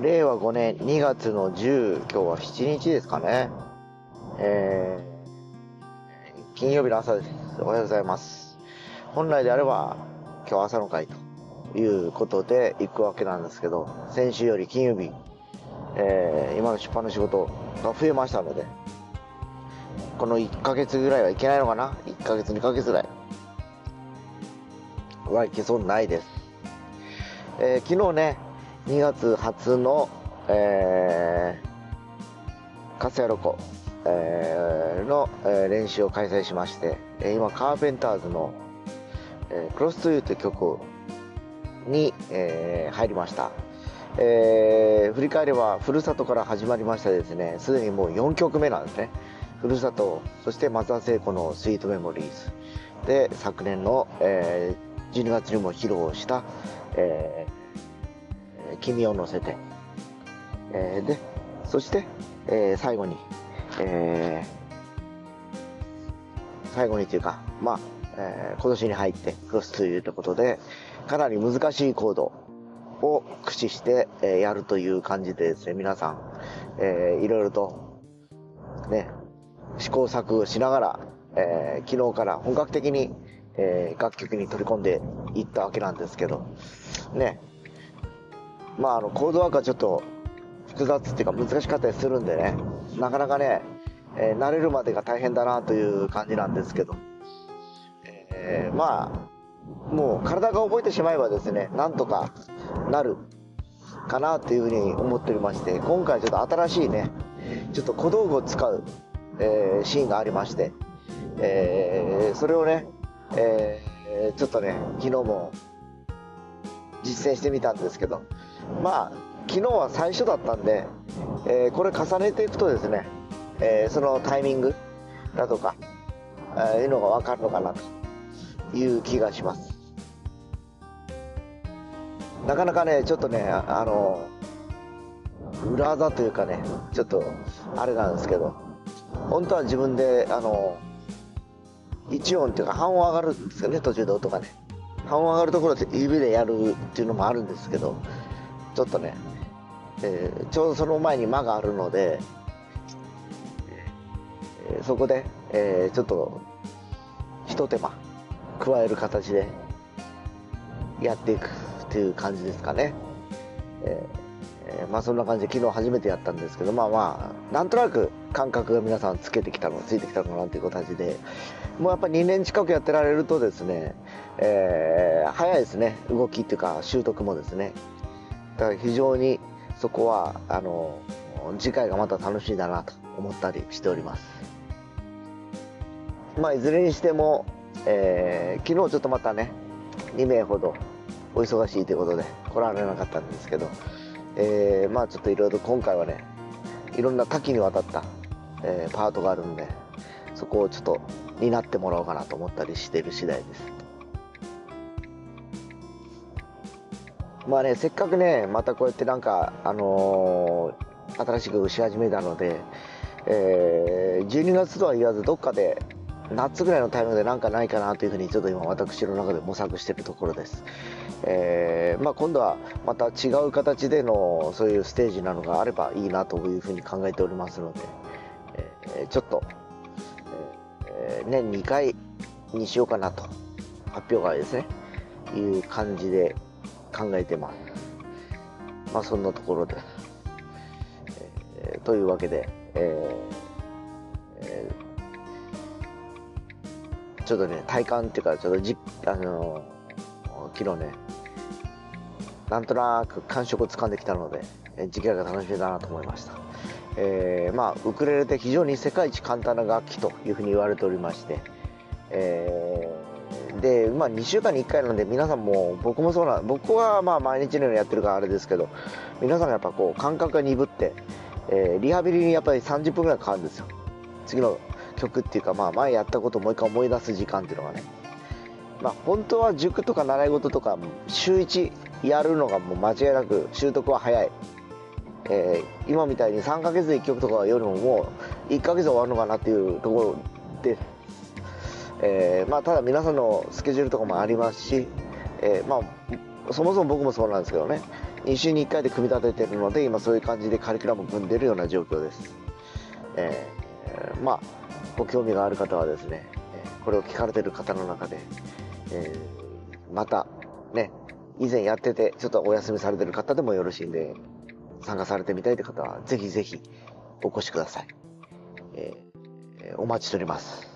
令和5年2月の10今日は7日ですかね。えー、金曜日の朝です。おはようございます。本来であれば今日朝の会ということで行くわけなんですけど先週より金曜日、えー、今の出版の仕事が増えましたのでこの1ヶ月ぐらいはいけないのかな？1ヶ月2ヶ月ぐらい。はいけそうにないです、えー、昨日ね2月初の、えー、カスヤロコ、えー、の、えー、練習を開催しまして、え今カーペンターズの、えー、クロストゥーという曲に、えー、入りました、えー、振り返ればふるさとから始まりましたですねすでにもう4曲目なんですね。ふるさとそして松田聖子の「スイートメモリーズ」で昨年の、えー、12月にも披露した、えー君を乗せて、えー、でそして、えー、最後に、えー、最後にというかまあ、えー、今年に入ってクロスというとことでかなり難しいコードを駆使して、えー、やるという感じでですね皆さん、えー、いろいろとね試行錯誤しながら、えー、昨日から本格的に、えー、楽曲に取り込んでいったわけなんですけどねまあ、あの、コードワークはちょっと複雑っていうか難しかったりするんでね、なかなかね、えー、慣れるまでが大変だなという感じなんですけど、えー、まあ、もう体が覚えてしまえばですね、なんとかなるかなというふうに思っておりまして、今回ちょっと新しいね、ちょっと小道具を使う、えー、シーンがありまして、えー、それをね、えー、ちょっとね、昨日も実践してみたんですけど、まあ昨日は最初だったんで、えー、これ重ねていくとですね、えー、そのタイミングだとか、えー、いうのが分かるのかなという気がします。なかなかねちょっとねあの裏技というかねちょっとあれなんですけど本当は自分であの1音っていうか半音上がるんですよね途中で音がね。半音上がるところで指でやるっていうのもあるんですけどちょっとね、えー、ちょうどその前に間があるので、えー、そこで、えー、ちょっとひと手間加える形でやっていくっていう感じですかね。えー、まあそんな感じで昨日初めてやったんですけどまあまあなんとなく感覚が皆さんつけてきたのついてきたのかなっていう形でもうやっぱり2年近くやってられるとですね、えー、早いですね動きっていうか習得もですねだから非常にそこはあの次回がまた楽しみだなと思ったりしております。まあいずれにしても、えー、昨日ちょっとまたね2名ほどお忙しいということで来られなかったんですけど、えー、まあちょっといろいろ今回はねいろんな多岐にわたった、えー、パートがあるんでそこをちょっと担ってもらおうかなと思ったりしている次第です。まあね、せっかくね、またこうやってなんか、あのー、新しくし始めたので、えー、12月とは言わず、どっかで夏ぐらいのタイミングでなんかないかなというふうに、ちょっと今、私の中で模索しているところです。えー、まあ、今度はまた違う形でのそういうステージなのがあればいいなというふうに考えておりますので、えー、ちょっと、えー、年2回にしようかなと、発表会ですね、いう感じで考えてます。まあそんなところで。えー、というわけで、えーえー、ちょっとね、体感っていうか、ちょっとじ、あのー、昨日ね、なんとなく感触をつかんできたので、え次回が楽しみだなと思いました。えー、まあ、ウクレレって非常に世界一簡単な楽器というふうに言われておりまして、えーで、まあ、2週間に1回なんで皆さんも僕もそうな僕はまあ毎日のようにやってるからあれですけど皆さんがやっぱこう感覚が鈍って、えー、リハビリにやっぱり30分ぐらいかかるんですよ。次の曲っていうか、まあ、前やったことをもう一回思い出す時間っていうのがね。まあ本当は塾とか習い事とか週1やるのがもう間違いなく習得は早い。えー、今みたいに3ヶ月で1曲とかよりももう1ヶ月終わるのかなっていうところですえー、まあ、ただ皆さんのスケジュールとかもありますし、えー、まあ、そもそも僕もそうなんですけどね2週に1回で組み立ててるので、今そういう感じでカリキュラム組んでるような状況です。えー、まあ、ご興味がある方はですね、これを聞かれてる方の中で、え、また、ね、以前やってて、ちょっとお休みされてる方でもよろしいんで、参加されてみたいという方は、ぜひぜひお越しください。え、お待ちしております。